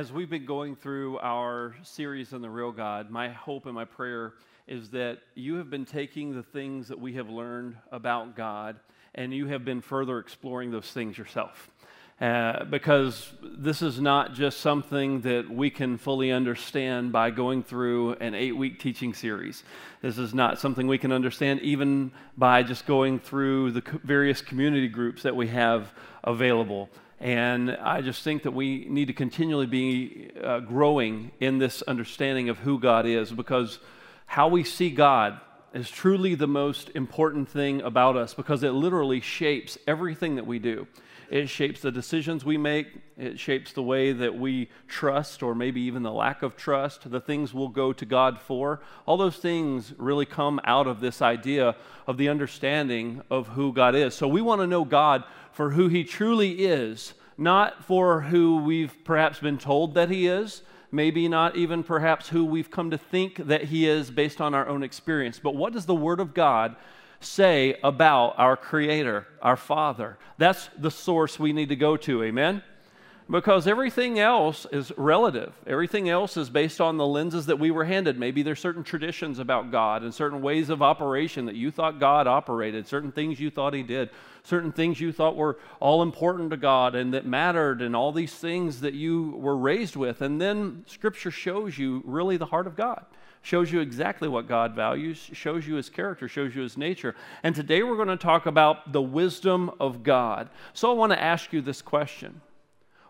As we've been going through our series on the real God, my hope and my prayer is that you have been taking the things that we have learned about God and you have been further exploring those things yourself. Uh, because this is not just something that we can fully understand by going through an eight week teaching series. This is not something we can understand even by just going through the various community groups that we have available. And I just think that we need to continually be uh, growing in this understanding of who God is because how we see God is truly the most important thing about us because it literally shapes everything that we do. It shapes the decisions we make. It shapes the way that we trust, or maybe even the lack of trust, the things we'll go to God for. All those things really come out of this idea of the understanding of who God is. So we want to know God for who He truly is, not for who we've perhaps been told that He is, maybe not even perhaps who we've come to think that He is based on our own experience. But what does the Word of God say about our Creator, our Father. That's the source we need to go to, amen? Because everything else is relative. Everything else is based on the lenses that we were handed. Maybe there's certain traditions about God and certain ways of operation that you thought God operated, certain things you thought He did, certain things you thought were all important to God and that mattered, and all these things that you were raised with. And then Scripture shows you really the heart of God shows you exactly what God values, shows you his character, shows you his nature. And today we're going to talk about the wisdom of God. So I want to ask you this question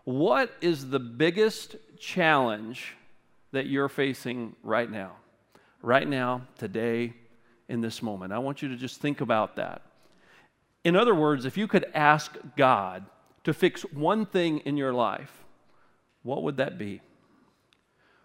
What is the biggest challenge that you're facing right now? Right now, today, in this moment. I want you to just think about that. In other words, if you could ask God to fix one thing in your life, what would that be?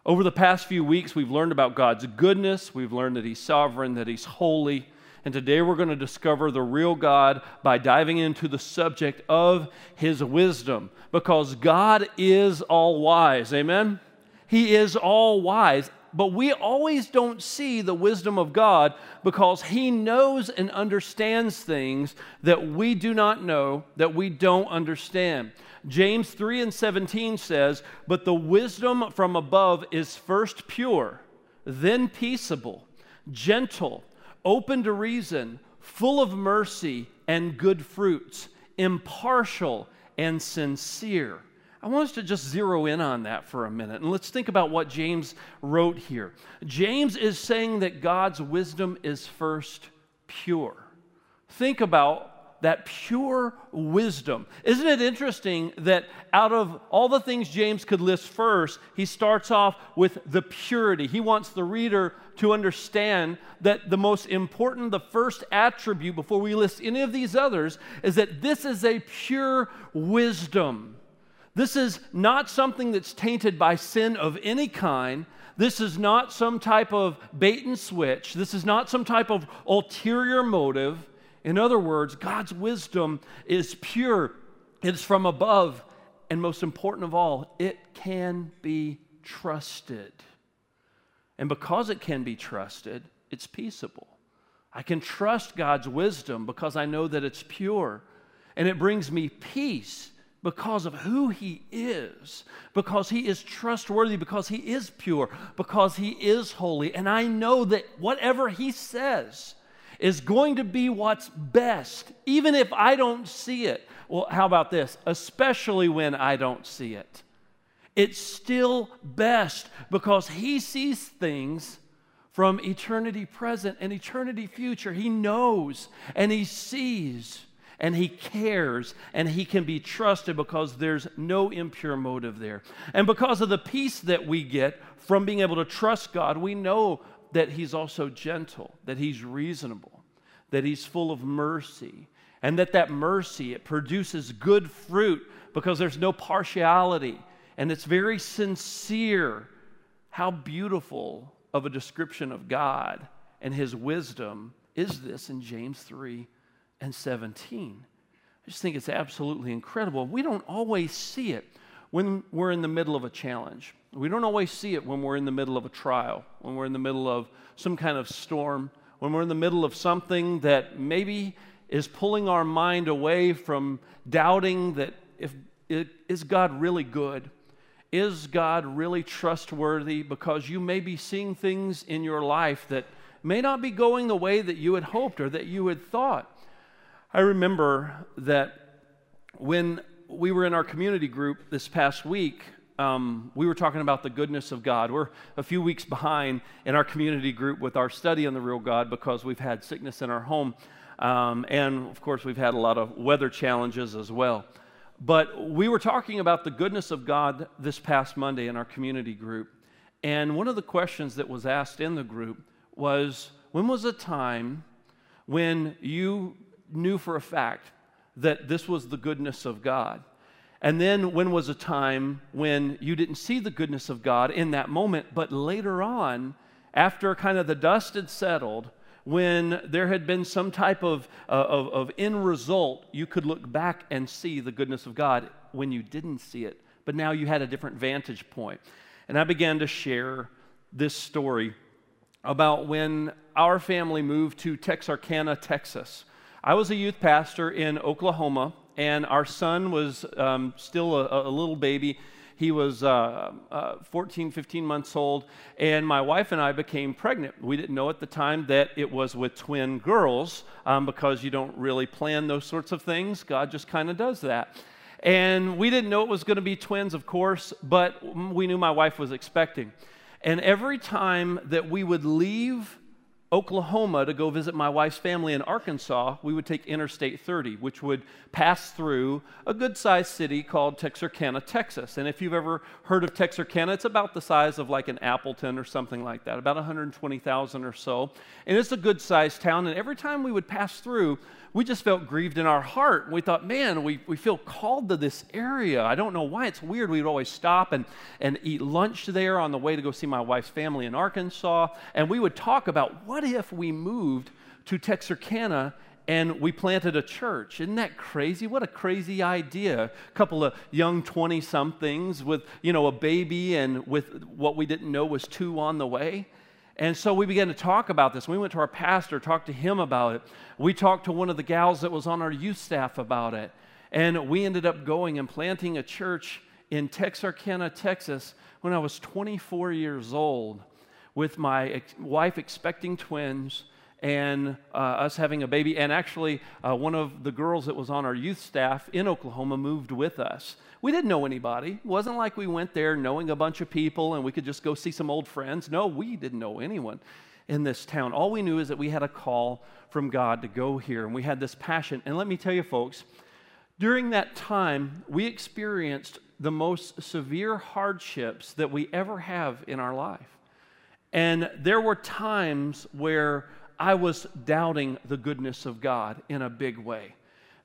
Over the past few weeks, we've learned about God's goodness, we've learned that He's sovereign, that He's holy. And today we're going to discover the real God by diving into the subject of His wisdom because God is all wise. Amen? He is all wise. But we always don't see the wisdom of God because He knows and understands things that we do not know, that we don't understand. James 3 and 17 says, But the wisdom from above is first pure, then peaceable, gentle, open to reason, full of mercy and good fruits, impartial and sincere. I want us to just zero in on that for a minute and let's think about what James wrote here. James is saying that God's wisdom is first pure. Think about that pure wisdom. Isn't it interesting that out of all the things James could list first, he starts off with the purity? He wants the reader to understand that the most important, the first attribute before we list any of these others, is that this is a pure wisdom. This is not something that's tainted by sin of any kind. This is not some type of bait and switch. This is not some type of ulterior motive. In other words, God's wisdom is pure, it's from above, and most important of all, it can be trusted. And because it can be trusted, it's peaceable. I can trust God's wisdom because I know that it's pure. And it brings me peace because of who He is, because He is trustworthy, because He is pure, because He is holy. And I know that whatever He says, is going to be what's best, even if I don't see it. Well, how about this? Especially when I don't see it. It's still best because He sees things from eternity present and eternity future. He knows and He sees and He cares and He can be trusted because there's no impure motive there. And because of the peace that we get from being able to trust God, we know that He's also gentle, that He's reasonable, that He's full of mercy, and that that mercy it produces good fruit because there's no partiality and it's very sincere. How beautiful of a description of God and His wisdom is this in James 3 and 17? I just think it's absolutely incredible. We don't always see it when we're in the middle of a challenge. We don't always see it when we're in the middle of a trial, when we're in the middle of some kind of storm, when we're in the middle of something that maybe is pulling our mind away from doubting that if is God really good? is God really trustworthy? Because you may be seeing things in your life that may not be going the way that you had hoped or that you had thought. I remember that when we were in our community group this past week, um, we were talking about the goodness of God. We're a few weeks behind in our community group with our study on the real God because we've had sickness in our home. Um, and of course, we've had a lot of weather challenges as well. But we were talking about the goodness of God this past Monday in our community group. And one of the questions that was asked in the group was when was a time when you knew for a fact that this was the goodness of God? And then when was a time when you didn't see the goodness of God in that moment, but later on, after kind of the dust had settled, when there had been some type of, uh, of, of end result, you could look back and see the goodness of God when you didn't see it, but now you had a different vantage point. And I began to share this story about when our family moved to Texarkana, Texas. I was a youth pastor in Oklahoma and our son was um, still a, a, little baby. He was uh, uh, 14, 15 months old, and my wife and I became pregnant. We didn't know at the time that it was with twin girls um, because you don't really plan those sorts of things. God just kind of does that. And we didn't know it was going to be twins, of course, but we knew my wife was expecting. And every time that we would leave Oklahoma to go visit my wife's family in Arkansas, we would take Interstate 30, which would pass through a good sized city called Texarkana, Texas. And if you've ever heard of Texarkana, it's about the size of like an Appleton or something like that, about 120,000 or so. And it's a good sized town. And every time we would pass through, we just felt grieved in our heart. We thought, man, we, we feel called to this area. I don't know why. It's weird. We'd always stop and, and eat lunch there on the way to go see my wife's family in Arkansas. And we would talk about what if we moved to Texarkana and we planted a church. Isn't that crazy? What a crazy idea. A couple of young 20 somethings with, you know, a baby and with what we didn't know was two on the way. And so we began to talk about this. We went to our pastor, talked to him about it. We talked to one of the gals that was on our youth staff about it. And we ended up going and planting a church in Texarkana, Texas, when I was 24 years old, with my ex- wife expecting twins and uh, us having a baby. And actually, uh, one of the girls that was on our youth staff in Oklahoma moved with us. We didn't know anybody. It wasn't like we went there knowing a bunch of people and we could just go see some old friends. No, we didn't know anyone in this town. All we knew is that we had a call from God to go here, and we had this passion. And let me tell you, folks, during that time, we experienced the most severe hardships that we ever have in our life. And there were times where I was doubting the goodness of God in a big way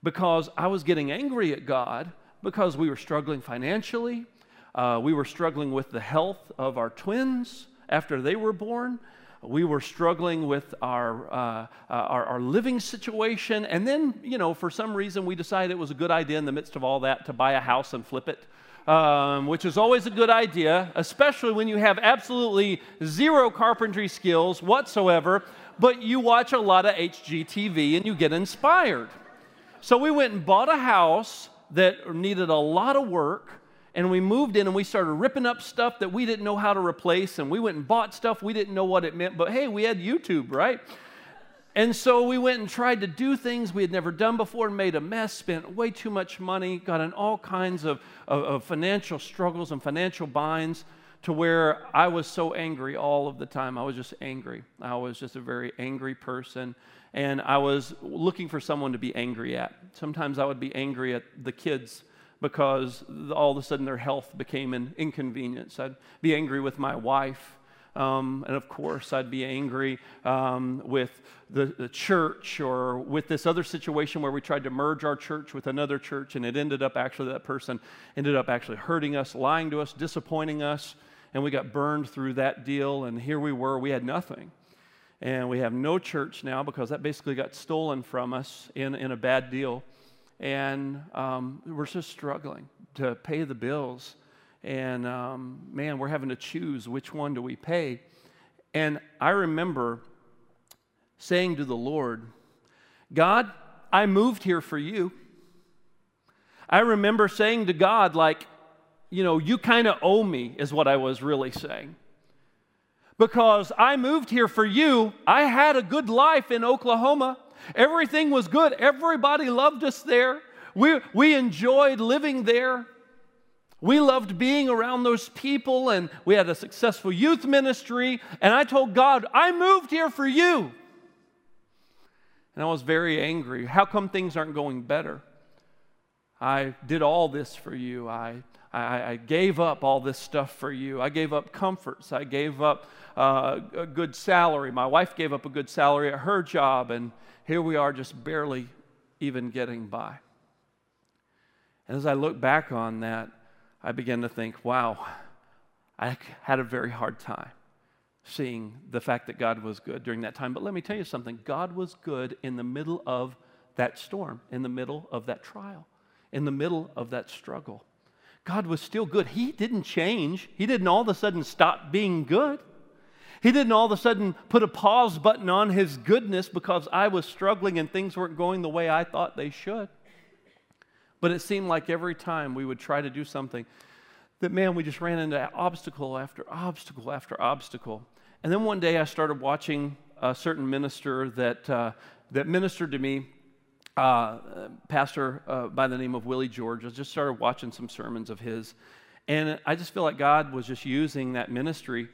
because I was getting angry at God because we were struggling financially. Uh, we were struggling with the health of our twins after they were born. We were struggling with our, uh, uh, our, our, living situation. And then, you know, for some reason, we decided it was a good idea in the midst of all that to buy a house and flip it. Um, which is always a good idea, especially when you have absolutely zero carpentry skills whatsoever, but you watch a lot of HGTV and you get inspired. So we went and bought a house that needed a lot of work and we moved in and we started ripping up stuff that we didn't know how to replace and we went and bought stuff we didn't know what it meant but hey we had youtube right and so we went and tried to do things we had never done before and made a mess spent way too much money got in all kinds of, of, of financial struggles and financial binds to where i was so angry all of the time i was just angry i was just a very angry person and I was looking for someone to be angry at. Sometimes I would be angry at the kids because all of a sudden their health became an inconvenience. I'd be angry with my wife. Um, and of course, I'd be angry um, with the, the, church or with this other situation where we tried to merge our church with another church, and it ended up actually, that person ended up actually hurting us, lying to us, disappointing us, and we got burned through that deal, and here we were, we had nothing and we have no church now because that basically got stolen from us in, in a bad deal. And um, we're just struggling to pay the bills. And um, man, we're having to choose which one do we pay. And I remember saying to the Lord, God, I moved here for you. I remember saying to God, like, you know, you kind of owe me, is what I was really saying. Because I moved here for you. I had a good life in Oklahoma. Everything was good. Everybody loved us there. We, we enjoyed living there. We loved being around those people, and we had a successful youth ministry. And I told God, I moved here for you. And I was very angry. How come things aren't going better? I did all this for you. I, I, I gave up all this stuff for you. I gave up comforts. I gave up uh, a good salary. My wife gave up a good salary at her job, and here we are just barely even getting by. And as I look back on that, I began to think, wow, I had a very hard time seeing the fact that God was good during that time. But let me tell you something God was good in the middle of that storm, in the middle of that trial, in the middle of that struggle. God was still good. He didn't change, He didn't all of a sudden stop being good. He didn't all of a sudden put a pause button on His goodness because I was struggling and things weren't going the way I thought they should. But it seemed like every time we would try to do something, that man, we just ran into obstacle after obstacle after obstacle. And then one day I started watching a certain minister that, uh, that ministered to me, uh, pastor uh, by the name of Willie George. I just started watching some sermons of his. And I just feel like God was just using that ministry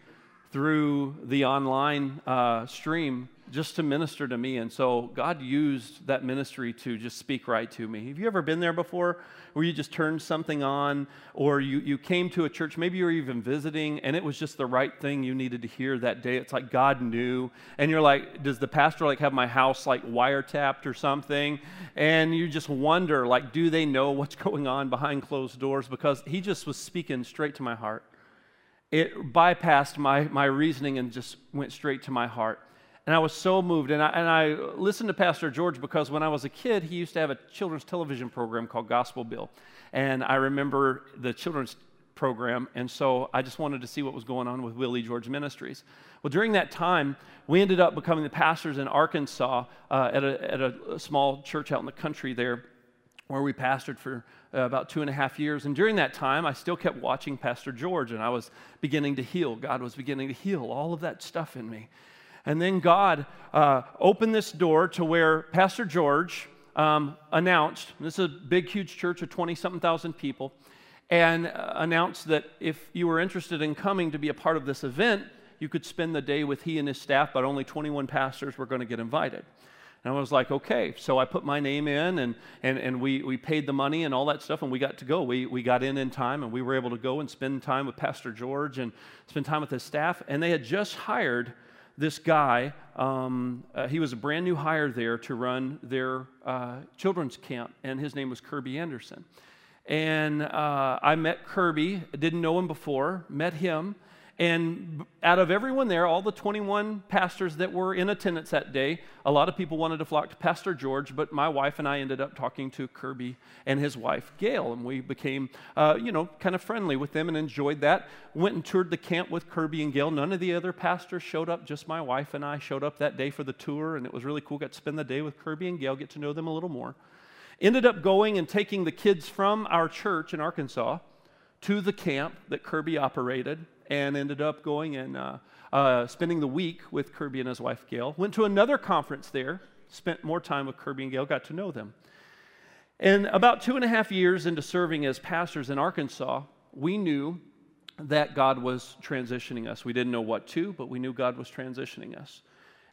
through the online uh, stream just to minister to me. And so God used that ministry to just speak right to me. Have you ever been there before where you just turned something on or you, you came to a church, maybe you were even visiting, and it was just the right thing you needed to hear that day? It's like God knew. And you're like, does the pastor like have my house like wiretapped or something? And you just wonder, like, do they know what's going on behind closed doors? Because he just was speaking straight to my heart it bypassed my, my reasoning and just went straight to my heart. And I was so moved. And I, and I listened to Pastor George because when I was a kid, he used to have a children's television program called Gospel Bill. And I remember the children's program. And so I just wanted to see what was going on with Willie George Ministries. Well, during that time, we ended up becoming the pastors in Arkansas uh, at, a, at a small church out in the country there where we pastored for uh, about two and a half years. And during that time, I still kept watching Pastor George, and I was beginning to heal. God was beginning to heal all of that stuff in me. And then God uh, opened this door to where Pastor George um, announced this is a big, huge church of 20 something thousand people and uh, announced that if you were interested in coming to be a part of this event, you could spend the day with he and his staff, but only 21 pastors were going to get invited. And I was like, okay. So I put my name in and, and, and we, we paid the money and all that stuff, and we got to go. We, we got in in time, and we were able to go and spend time with Pastor George and spend time with his staff. And they had just hired this guy. Um, uh, he was a brand new hire there to run their uh, children's camp, and his name was Kirby Anderson. And uh, I met Kirby, didn't know him before, met him. And out of everyone there, all the 21 pastors that were in attendance that day, a lot of people wanted to flock to Pastor George, but my wife and I ended up talking to Kirby and his wife, Gail, and we became, uh, you know, kind of friendly with them and enjoyed that. Went and toured the camp with Kirby and Gail. None of the other pastors showed up, just my wife and I showed up that day for the tour, and it was really cool. Got to spend the day with Kirby and Gail, get to know them a little more. Ended up going and taking the kids from our church in Arkansas to the camp that Kirby operated and ended up going and uh, uh, spending the week with Kirby and his wife Gail. Went to another conference there, spent more time with Kirby and Gail, got to know them. And about two and a half years into serving as pastors in Arkansas, we knew that God was transitioning us. We didn't know what to, but we knew God was transitioning us.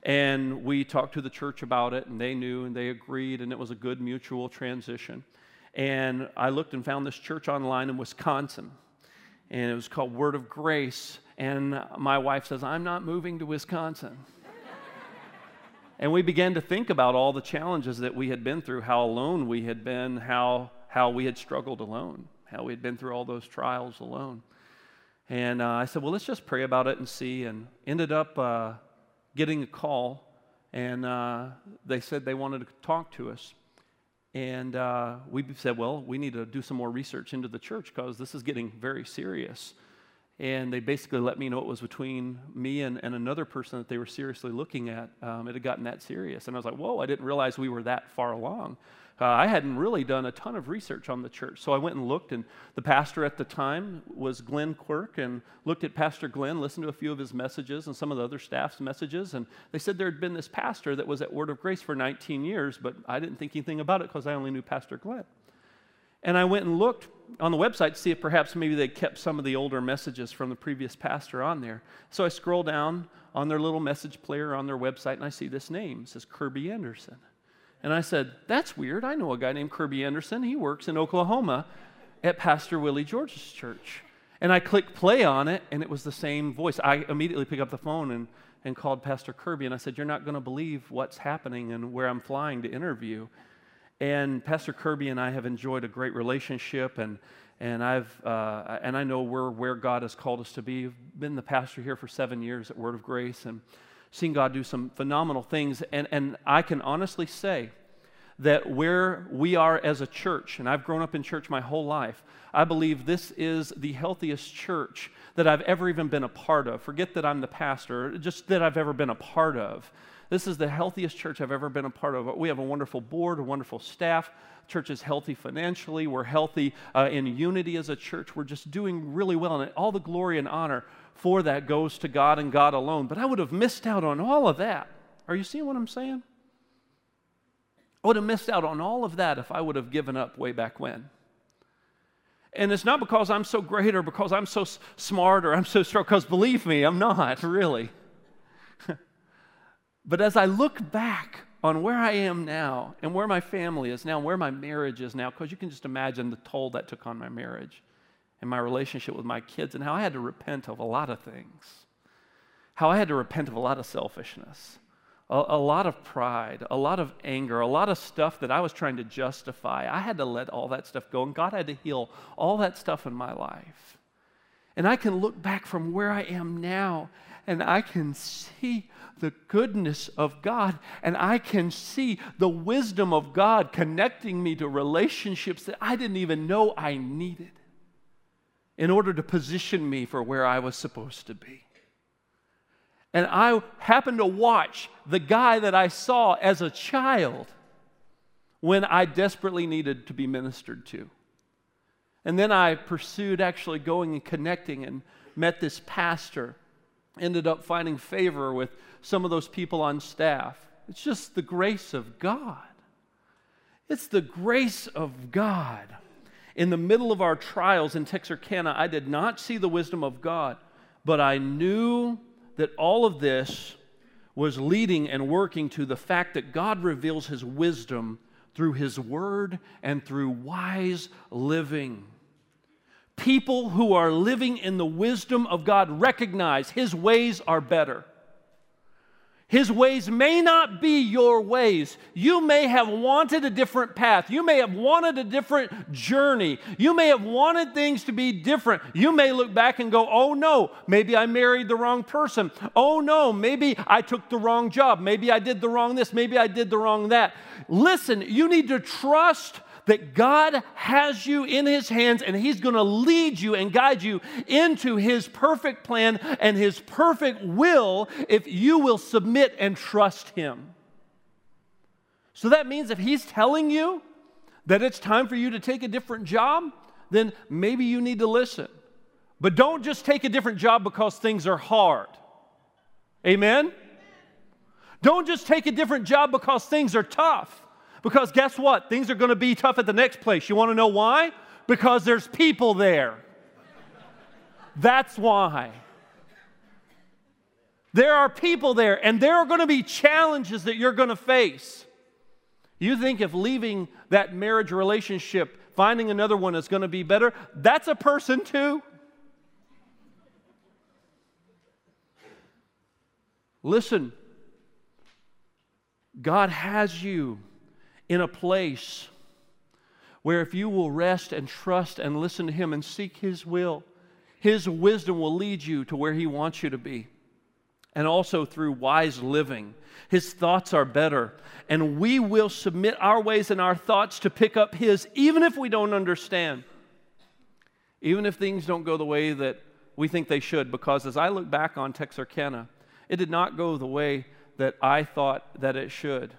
And we talked to the church about it, and they knew and they agreed, and it was a good mutual transition. And I looked and found this church online in Wisconsin and it was called Word of Grace. And my wife says, I'm not moving to Wisconsin. and we began to think about all the challenges that we had been through, how alone we had been, how, how we had struggled alone, how we had been through all those trials alone. And uh, I said, well, let's just pray about it and see. And ended up uh, getting a call, and uh, they said they wanted to talk to us. And uh, we said, well, we need to do some more research into the church because this is getting very serious. And they basically let me know it was between me and, and another person that they were seriously looking at. Um, it had gotten that serious. And I was like, whoa, I didn't realize we were that far along. Uh, I hadn't really done a ton of research on the church, so I went and looked, and the pastor at the time was Glenn Quirk, and looked at Pastor Glenn, listened to a few of his messages and some of the other staff's messages, and they said there had been this pastor that was at Word of Grace for 19 years, but I didn't think anything about it because I only knew Pastor Glenn. And I went and looked on the website to see if perhaps maybe they kept some of the older messages from the previous pastor on there. So I scroll down on their little message player on their website and I see this name. It says Kirby Anderson. And I said, That's weird. I know a guy named Kirby Anderson. He works in Oklahoma at Pastor Willie George's church. And I clicked play on it and it was the same voice. I immediately picked up the phone and, and called Pastor Kirby and I said, You're not going to believe what's happening and where I'm flying to interview. And Pastor Kirby and I have enjoyed a great relationship, and, and, I've, uh, and I know we're where God has called us to be. I've been the pastor here for seven years at Word of Grace and seen God do some phenomenal things. And, and I can honestly say that where we are as a church, and I've grown up in church my whole life, I believe this is the healthiest church that I've ever even been a part of. Forget that I'm the pastor, just that I've ever been a part of. This is the healthiest church I've ever been a part of. We have a wonderful board, a wonderful staff. Church is healthy financially. We're healthy uh, in unity as a church. We're just doing really well. And all the glory and honor for that goes to God and God alone. But I would have missed out on all of that. Are you seeing what I'm saying? I would have missed out on all of that if I would have given up way back when. And it's not because I'm so great or because I'm so smart or I'm so strong, because believe me, I'm not, really. But as I look back on where I am now and where my family is now and where my marriage is now, because you can just imagine the toll that took on my marriage and my relationship with my kids and how I had to repent of a lot of things, how I had to repent of a lot of selfishness. A, a, lot of pride, a lot of anger, a lot of stuff that I was trying to justify. I had to let all that stuff go, and God had to heal all that stuff in my life. And I can look back from where I am now, and I can see the goodness of God and I can see the wisdom of God connecting me to relationships that I didn't even know I needed in order to position me for where I was supposed to be. And I happened to watch the guy that I saw as a child when I desperately needed to be ministered to. And then I pursued actually going and connecting and met this pastor. Ended up finding favor with some of those people on staff. It's just the grace of God. It's the grace of God. In the middle of our trials in Texarkana, I did not see the wisdom of God, but I knew that all of this was leading and working to the fact that God reveals His wisdom through His Word and through wise living. People who are living in the wisdom of God recognize His ways are better. His ways may not be your ways. You may have wanted a different path. You may have wanted a different journey. You may have wanted things to be different. You may look back and go, oh no, maybe I married the wrong person. Oh no, maybe I took the wrong job. Maybe I did the wrong this. Maybe I did the wrong that. Listen, you need to trust that God has you in His hands and He's going to lead you and guide you into His perfect plan and His perfect will if you will submit and trust Him. So that means if He's telling you that it's time for you to take a different job, then maybe you need to listen. But don't just take a different job because things are hard. Amen? Don't just take a different job because things are tough. Because guess what? Things are going to be tough at the next place. You want to know why? Because there's people there. That's why. There are people there, and there are going to be challenges that you're going to face. You think if leaving that marriage relationship, finding another one is going to be better, that's a person too. Listen, God has you in a place where if you will rest and trust and listen to Him and seek His will, His wisdom will lead you to where He wants you to be. And also through wise living. His thoughts are better. And we will submit our ways and our thoughts to pick up His, even if we don't understand. Even if things don't go the way that we think they should. Because as I look back on Texarkana, it did not go the way that I thought that it should.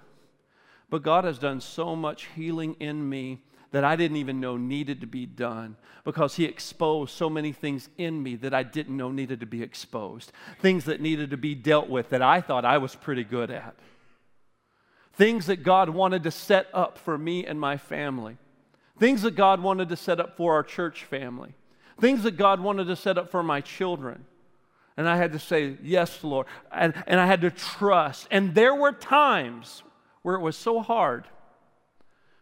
But God has done so much healing in me that I didn't even know needed to be done because He exposed so many things in me that I didn't know needed to be exposed. Things that needed to be dealt with that I thought I was pretty good at. Things that God wanted to set up for me and my family. Things that God wanted to set up for our church family. Things that God wanted to set up for my children. And I had to say, Yes, Lord. And, and I had to trust. And there were times where it was so hard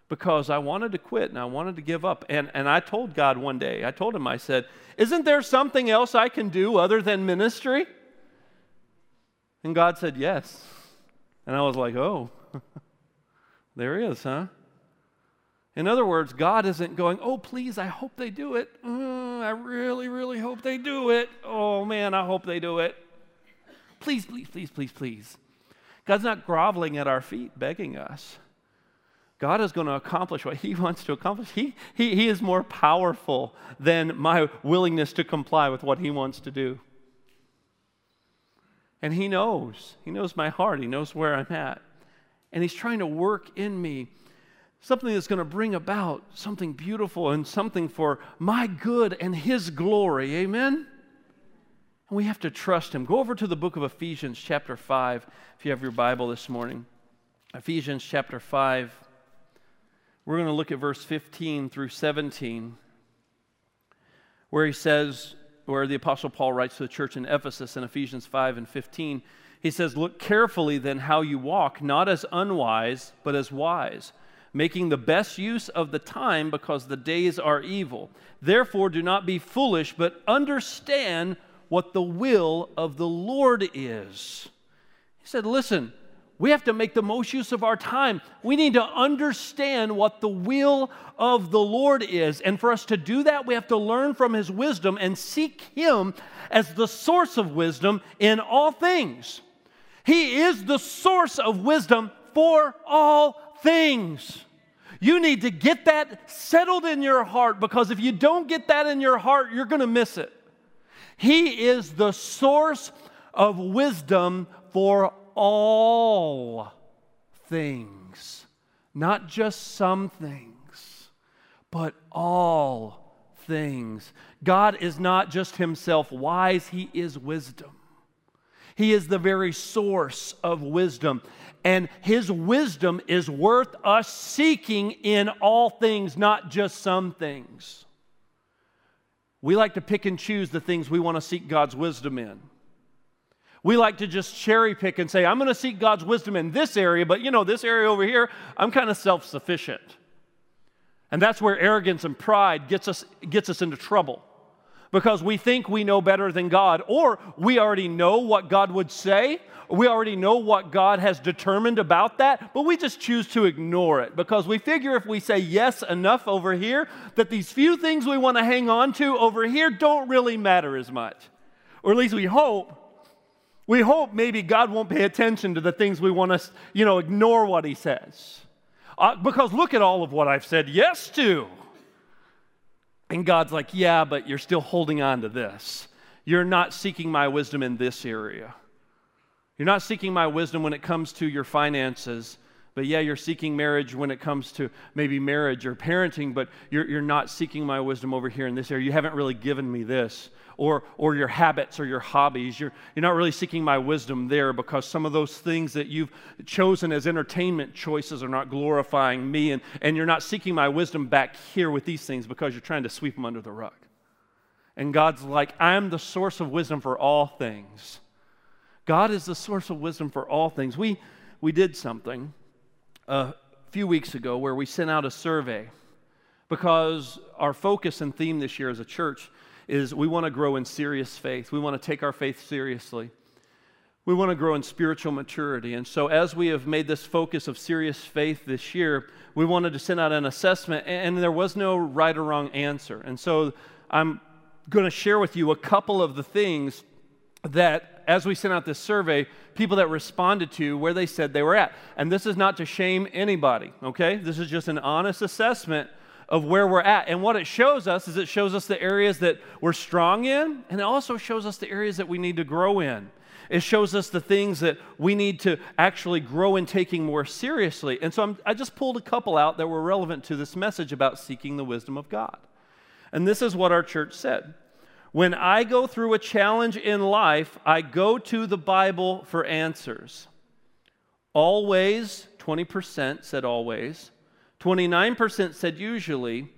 because I wanted to quit and I wanted to give up. And, and I told God one day, I told him, I said, Isn't there something else I can do other than ministry? And God said, Yes. And I was like, Oh, there is, huh? In other words, God isn't going, Oh, please, I hope they do it. Mm, I really, really hope they do it. Oh, man, I hope they do it. Please, please, please, please, please. God's not groveling at our feet, begging us. God is going to accomplish what He wants to accomplish. He, he, he is more powerful than my willingness to comply with what He wants to do. And He knows. He knows my heart. He knows where I'm at. And He's trying to work in me something that's going to bring about something beautiful and something for my good and His glory. Amen? We have to trust Him. Go over to the book of Ephesians, chapter 5, if you have your Bible this morning. Ephesians, chapter 5. We're going to look at verse 15 through 17, where he says, where the Apostle Paul writes to the church in Ephesus in Ephesians 5 and 15. He says, Look carefully then how you walk, not as unwise, but as wise, making the best use of the time because the days are evil. Therefore, do not be foolish, but understand what the will of the Lord is. He said, Listen, we have to make the most use of our time. We need to understand what the will of the Lord is. And for us to do that, we have to learn from His wisdom and seek Him as the source of wisdom in all things. He is the source of wisdom for all things. You need to get that settled in your heart because if you don't get that in your heart, you're going to miss it. He is the source of wisdom for all things, not just some things, but all things. God is not just himself wise, he is wisdom. He is the very source of wisdom. And his wisdom is worth us seeking in all things, not just some things. We like to pick and choose the things we want to seek God's wisdom in. We like to just cherry pick and say, I'm going to seek God's wisdom in this area, but you know, this area over here, I'm kind of self sufficient. And that's where arrogance and pride gets us, gets us into trouble because we think we know better than God, or we already know what God would say, we already know what God has determined about that, but we just choose to ignore it because we figure if we say yes enough over here, that these few things we want to hang on to over here don't really matter as much. Or at least we hope we hope maybe God won't pay attention to the things we want to, you know, ignore what He says. Uh, because look at all of what I've said yes to. And God's like, yeah, but you're still holding on to this. You're not seeking my wisdom in this area. You're not seeking my wisdom when it comes to your finances. But yeah, you're seeking marriage when it comes to maybe marriage or parenting, but you're, you're not seeking my wisdom over here in this area. You haven't really given me this or, or your habits or your hobbies. You're, you're not really seeking my wisdom there because some of those things that you've chosen as entertainment choices are not glorifying me. And, and you're not seeking my wisdom back here with these things because you're trying to sweep them under the rug. And God's like, I'm the source of wisdom for all things. God is the source of wisdom for all things. We, we did something a few weeks ago where we sent out a survey because our focus and theme this year as a church is we want to grow in serious faith. We want to take our faith seriously. We want to grow in spiritual maturity. And so, as we have made this focus of serious faith this year, we wanted to send out an assessment, and there was no right or wrong answer. And so, I'm going to share with you a couple of the things that, as we sent out this survey, people that responded to where they said they were at. And this is not to shame anybody, okay? This is just an honest assessment of where we're at. And what it shows us is it shows us the areas that we're strong in, and it also shows us the areas that we need to grow in. It shows us the things that we need to actually grow in taking more seriously. And so I'm, i just pulled a couple out that were relevant to this message about seeking the wisdom of God. And this is what our church said When I go through a challenge in life, I go to the Bible for answers. Always, 20% said always, 29% said usually,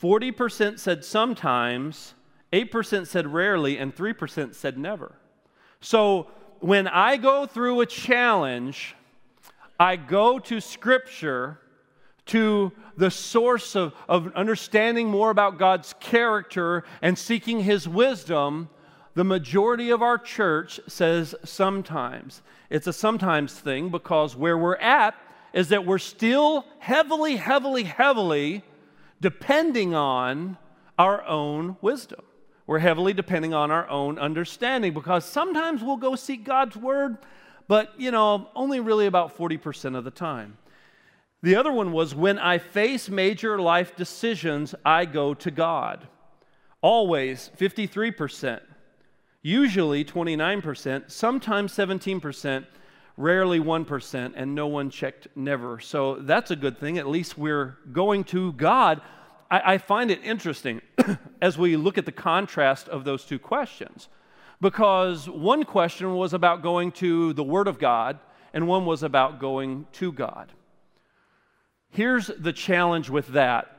40% said sometimes, 8% said rarely, and 3% said never. So when I go through a challenge, I go to Scripture, to the source of, of understanding more about God's character and seeking His wisdom. The majority of our church says sometimes. It's a sometimes thing because where we're at is that we're still heavily, heavily, heavily depending on our own wisdom. We're heavily depending on our own understanding because sometimes we'll go seek God's word, but you know, only really about 40% of the time. The other one was when I face major life decisions, I go to God. Always 53%, usually 29%, sometimes 17%, rarely 1%, and no one checked never. So that's a good thing. At least we're going to God. I, I find it interesting as we look at the contrast of those two questions because one question was about going to the Word of God, and one was about going to God. Here's the challenge with that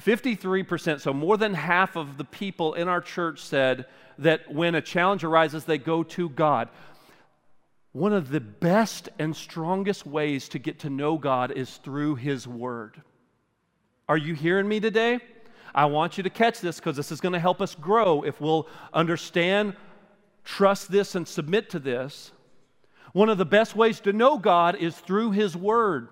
53%, so more than half of the people in our church said that when a challenge arises, they go to God. One of the best and strongest ways to get to know God is through His Word. Are you hearing me today? I want you to catch this because this is going to help us grow if we'll understand, trust this, and submit to this. One of the best ways to know God is through His Word.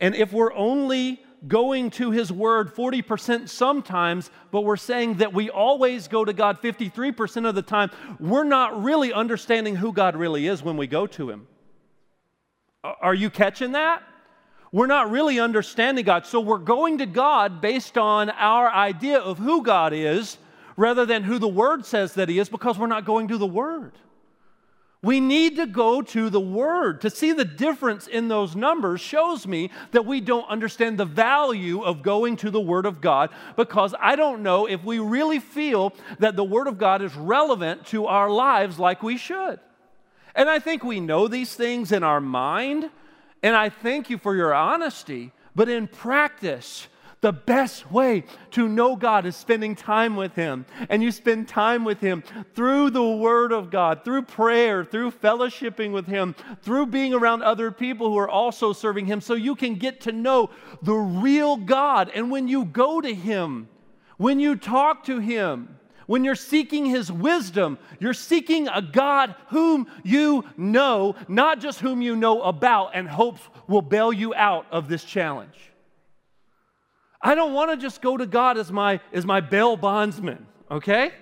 And if we're only going to His Word 40% sometimes, but we're saying that we always go to God 53% of the time, we're not really understanding who God really is when we go to Him. Are you catching that? We're not really understanding God. So we're going to God based on our idea of who God is rather than who the Word says that He is because we're not going to the Word. We need to go to the Word. To see the difference in those numbers shows me that we don't understand the value of going to the Word of God because I don't know if we really feel that the Word of God is relevant to our lives like we should. And I think we know these things in our mind, and I thank you for your honesty, but in practice, the best way to know God is spending time with Him. And you spend time with Him through the Word of God, through prayer, through fellowshipping with Him, through being around other people who are also serving Him, so you can get to know the real God. And when you go to Him, when you talk to Him, when you're seeking His wisdom, you're seeking a God whom you know, not just whom you know about and hopes will bail you out of this challenge. I don't want to just go to God as my, as my bail bondsman, okay?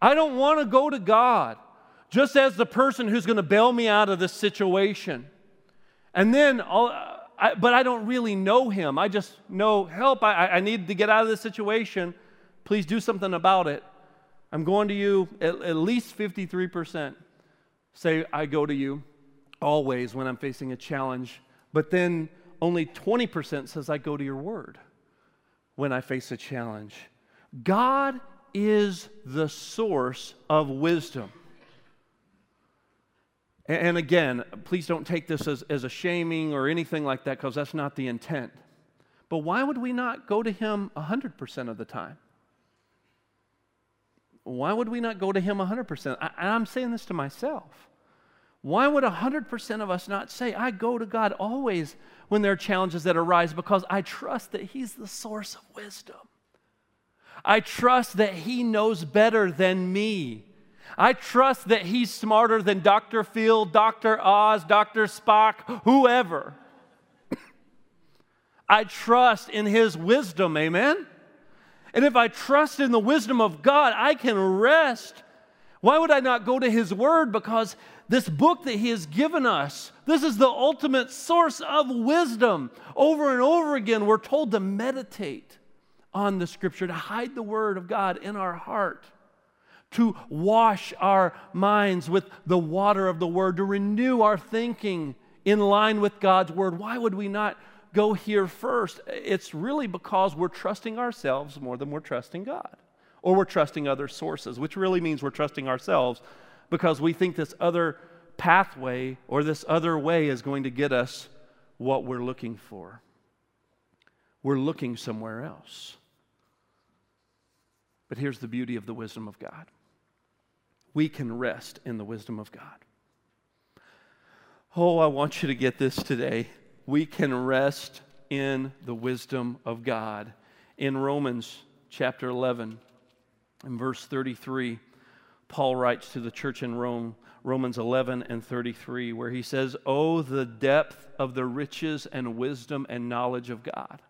I don't want to go to God just as the person who's going to bail me out of this situation. And then, I, but I don't really know him. I just know, help, I, I need to get out of this situation. Please do something about it. I'm going to you at, at least 53%. Say, I go to you always when I'm facing a challenge. But then only 20% says, I go to your word when I face a challenge. God is the source of wisdom. And again, please don't take this as, as a shaming or anything like that because that's not the intent. But why would we not go to Him 100% of the time? Why would we not go to Him 100%? I, I'm saying this to myself. Why would 100% of us not say, I go to God always when there are challenges that arise because I trust that He's the source of wisdom? I trust that He knows better than me. I trust that He's smarter than Dr. Phil, Dr. Oz, Dr. Spock, whoever. I trust in His wisdom, amen? And if I trust in the wisdom of God, I can rest. Why would I not go to His Word? Because this book that He has given us, this is the ultimate source of wisdom. Over and over again, we're told to meditate on the Scripture, to hide the Word of God in our heart, to wash our minds with the water of the Word, to renew our thinking in line with God's Word. Why would we not go here first? It's really because we're trusting ourselves more than we're trusting God, or we're trusting other sources, which really means we're trusting ourselves because we think this other pathway or this other way is going to get us what we're looking for. We're looking somewhere else. But here's the beauty of the wisdom of God we can rest in the wisdom of God. Oh, I want you to get this today. We can rest in the wisdom of God. In Romans chapter 11, in verse 33, Paul writes to the church in Rome, Romans 11 and 33, where he says, Oh, the depth of the riches and wisdom and knowledge of God.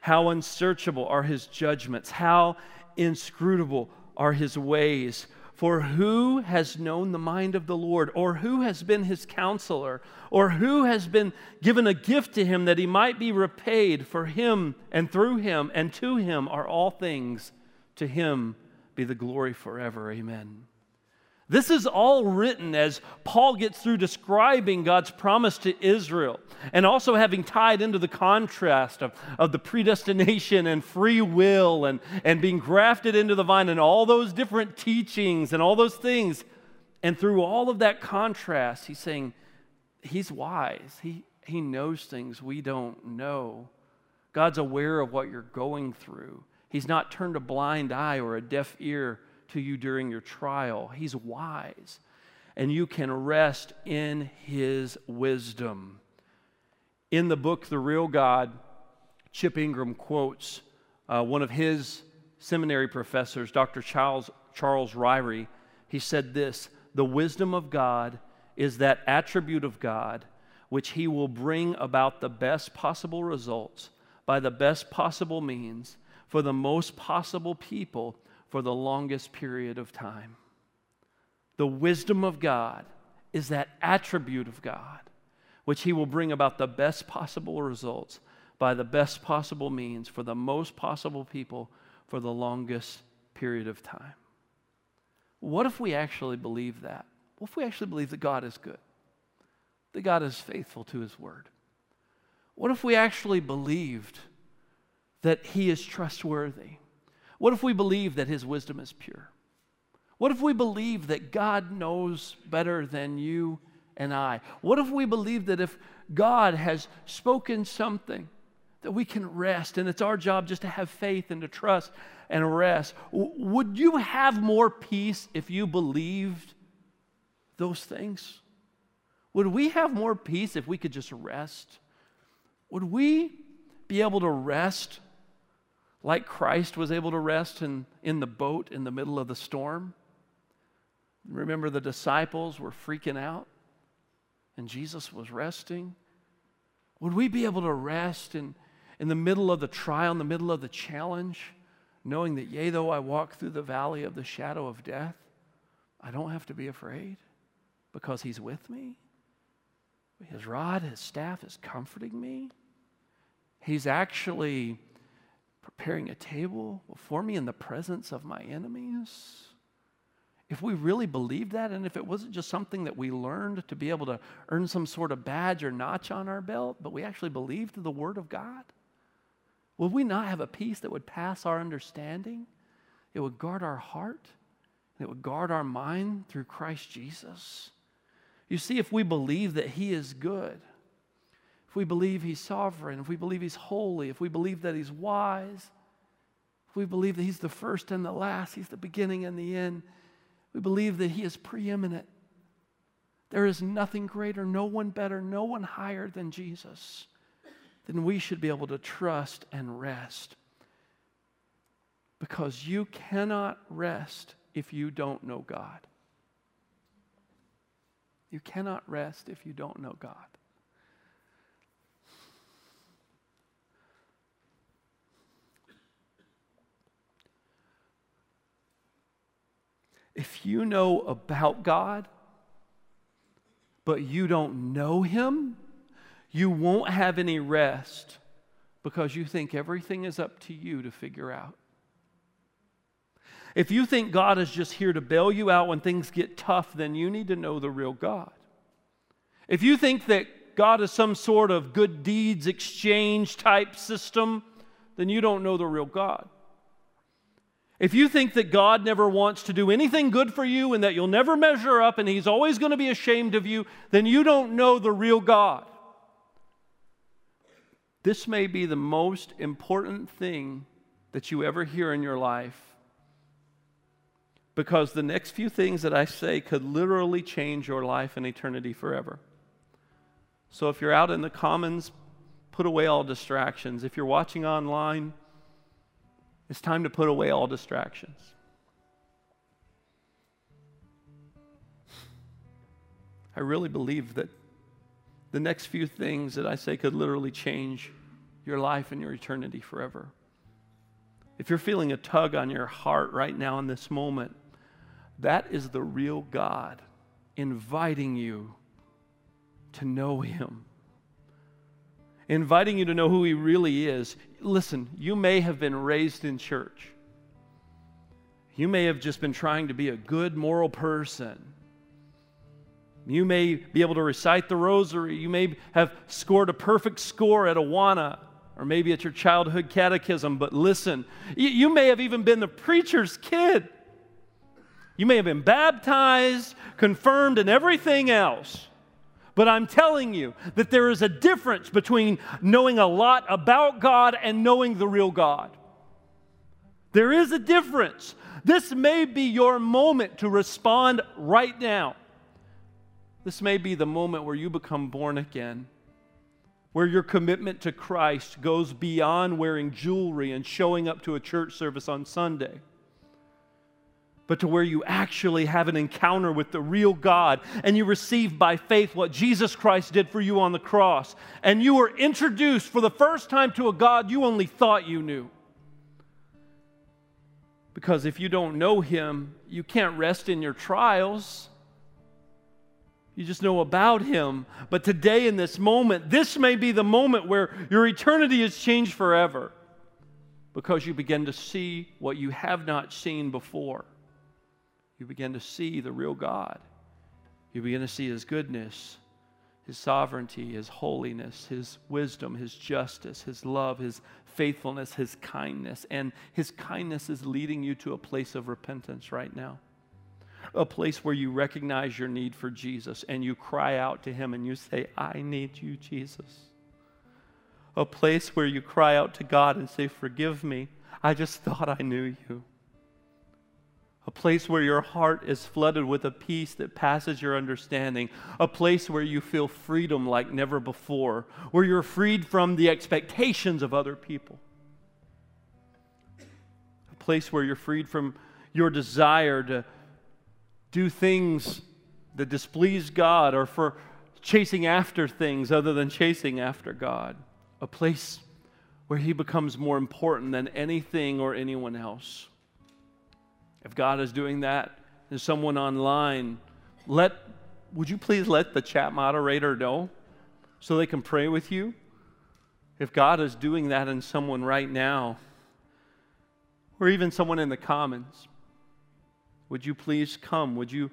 How unsearchable are his judgments, how inscrutable are his ways. For who has known the mind of the Lord, or who has been his counselor, or who has been given a gift to him that he might be repaid? For him and through him and to him are all things. To him be the glory forever. Amen. This is all written as Paul gets through describing God's promise to Israel and also having tied into the contrast of, of the predestination and free will and, and being grafted into the vine and all those different teachings and all those things. And through all of that contrast, he's saying he's wise. He, he knows things we don't know. God's aware of what you're going through. He's not turned a blind eye or a deaf ear to you during your trial. He's wise, and you can rest in His wisdom. In the book, The Real God, Chip Ingram quotes uh, one of his seminary professors, Dr. Charles, Charles Ryrie. He said this The wisdom of God is that attribute of God which He will bring about the best possible results by the best possible means for the most possible people for the longest period of time. The wisdom of God is that attribute of God, which He will bring about the best possible results by the best possible means for the most possible people for the longest period of time. What if we actually believe that? What if we actually believe that God is good? That God is faithful to His word? What if we actually believed that He is trustworthy? What if we believe that His wisdom is pure? What if we believe that God knows better than you and I? What if we believe that if God has spoken something, that we can rest and it's our job just to have faith and to trust and rest? Would you have more peace if you believed those things? Would we have more peace if we could just rest? Would we be able to rest like Christ was able to rest in, in the boat in the middle of the storm. Remember, the disciples were freaking out, and Jesus was resting. Would we be able to rest in, in the middle of the trial, in the middle of the challenge, knowing that, yea, though I walk through the valley of the shadow of death, I don't have to be afraid because He's with me? His rod, His staff is comforting me. He's actually preparing a table before me in the presence of my enemies? If we really believed that, and if it wasn't just something that we learned to be able to earn some sort of badge or notch on our belt, but we actually believed the Word of God, would we not have a peace that would pass our understanding? It would guard our heart, and it would guard our mind through Christ Jesus. You see, if we believe that He is good, if we believe He's sovereign, if we believe He's holy, if we believe that He's wise, if we believe that He's the first and the last, He's the beginning and the end, we believe that He is preeminent. There is nothing greater, no one better, no one higher than Jesus. Then we should be able to trust and rest. Because you cannot rest if you don't know God. You cannot rest if you don't know God. If you know about God, but you don't know Him, you won't have any rest because you think everything is up to you to figure out. If you think God is just here to bail you out when things get tough, then you need to know the real God. If you think that God is some sort of good deeds exchange type system, then you don't know the real God. If you think that God never wants to do anything good for you and that you'll never measure up and He's always going to be ashamed of you, then you don't know the real God. This may be the most important thing that you ever hear in your life because the next few things that I say could literally change your life and eternity forever. So if you're out in the commons, put away all distractions. If you're watching online, it's time to put away all distractions. I really believe that the next few things that I say could literally change your life and your eternity forever. If you're feeling a tug on your heart right now in this moment, that is the real God inviting you to know Him inviting you to know who He really is. Listen, you may have been raised in church. You may have just been trying to be a good moral person. You may be able to recite the rosary. You may have scored a perfect score at Awana or maybe at your childhood catechism. But listen, you, may have even been the preacher's kid. You may have been baptized, confirmed, and everything else. But I'm telling you that there is a difference between knowing a lot about God and knowing the real God. There is a difference. This may be your moment to respond right now. This may be the moment where you become born again, where your commitment to Christ goes beyond wearing jewelry and showing up to a church service on Sunday but to where you actually have an encounter with the real God and you receive by faith what Jesus Christ did for you on the cross. And you were introduced for the first time to a God you only thought you knew. Because if you don't know Him, you can't rest in your trials. You just know about Him. But today, in this moment, this may be the moment where your eternity is changed forever because you begin to see what you have not seen before you begin to see the real God. You begin to see His goodness, His sovereignty, His holiness, His wisdom, His justice, His love, His faithfulness, His kindness. And His kindness is leading you to a place of repentance right now. A place where you recognize your need for Jesus and you cry out to Him and you say, I need you, Jesus. A place where you cry out to God and say, Forgive me. I just thought I knew you a place where your heart is flooded with a peace that passes your understanding, a place where you feel freedom like never before, where you're freed from the expectations of other people, a place where you're freed from your desire to do things that displease God or for chasing after things other than chasing after God, a place where He becomes more important than anything or anyone else. If God is doing that, there's someone online, let would you please let the chat moderator know so they can pray with you? If God is doing that in someone right now, or even someone in the commons, would you please come? Would you,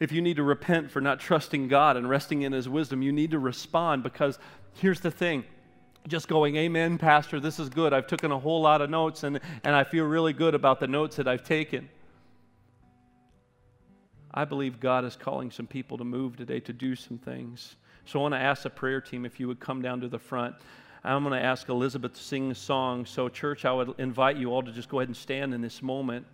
if you need to repent for not trusting God and resting in His wisdom, you need to respond because here's the thing just going, Amen, Pastor, this is good. I've taken a whole lot of notes and, and I feel really good about the notes that I've taken. I believe God is calling some people to move today to do some things. So I want to ask the prayer team if you would come down to the front. I'm going to ask Elizabeth to sing a song. So, church, I would invite you all to just go ahead and stand in this moment.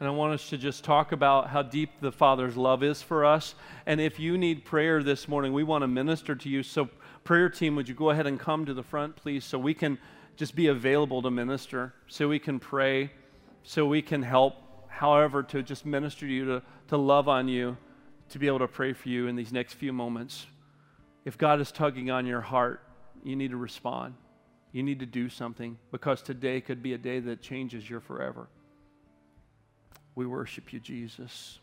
And I want us to just talk about how deep the Father's love is for us. And if you need prayer this morning, we want to minister to you. So, prayer team, would you go ahead and come to the front, please, so we can just be available to minister, so we can pray, so we can help however, to just minister to you, to, to love on you, to be able to pray for you in these next few moments. If God is tugging on your heart, you need to respond. You need to do something because today could be a day that changes your forever. We worship you, Jesus.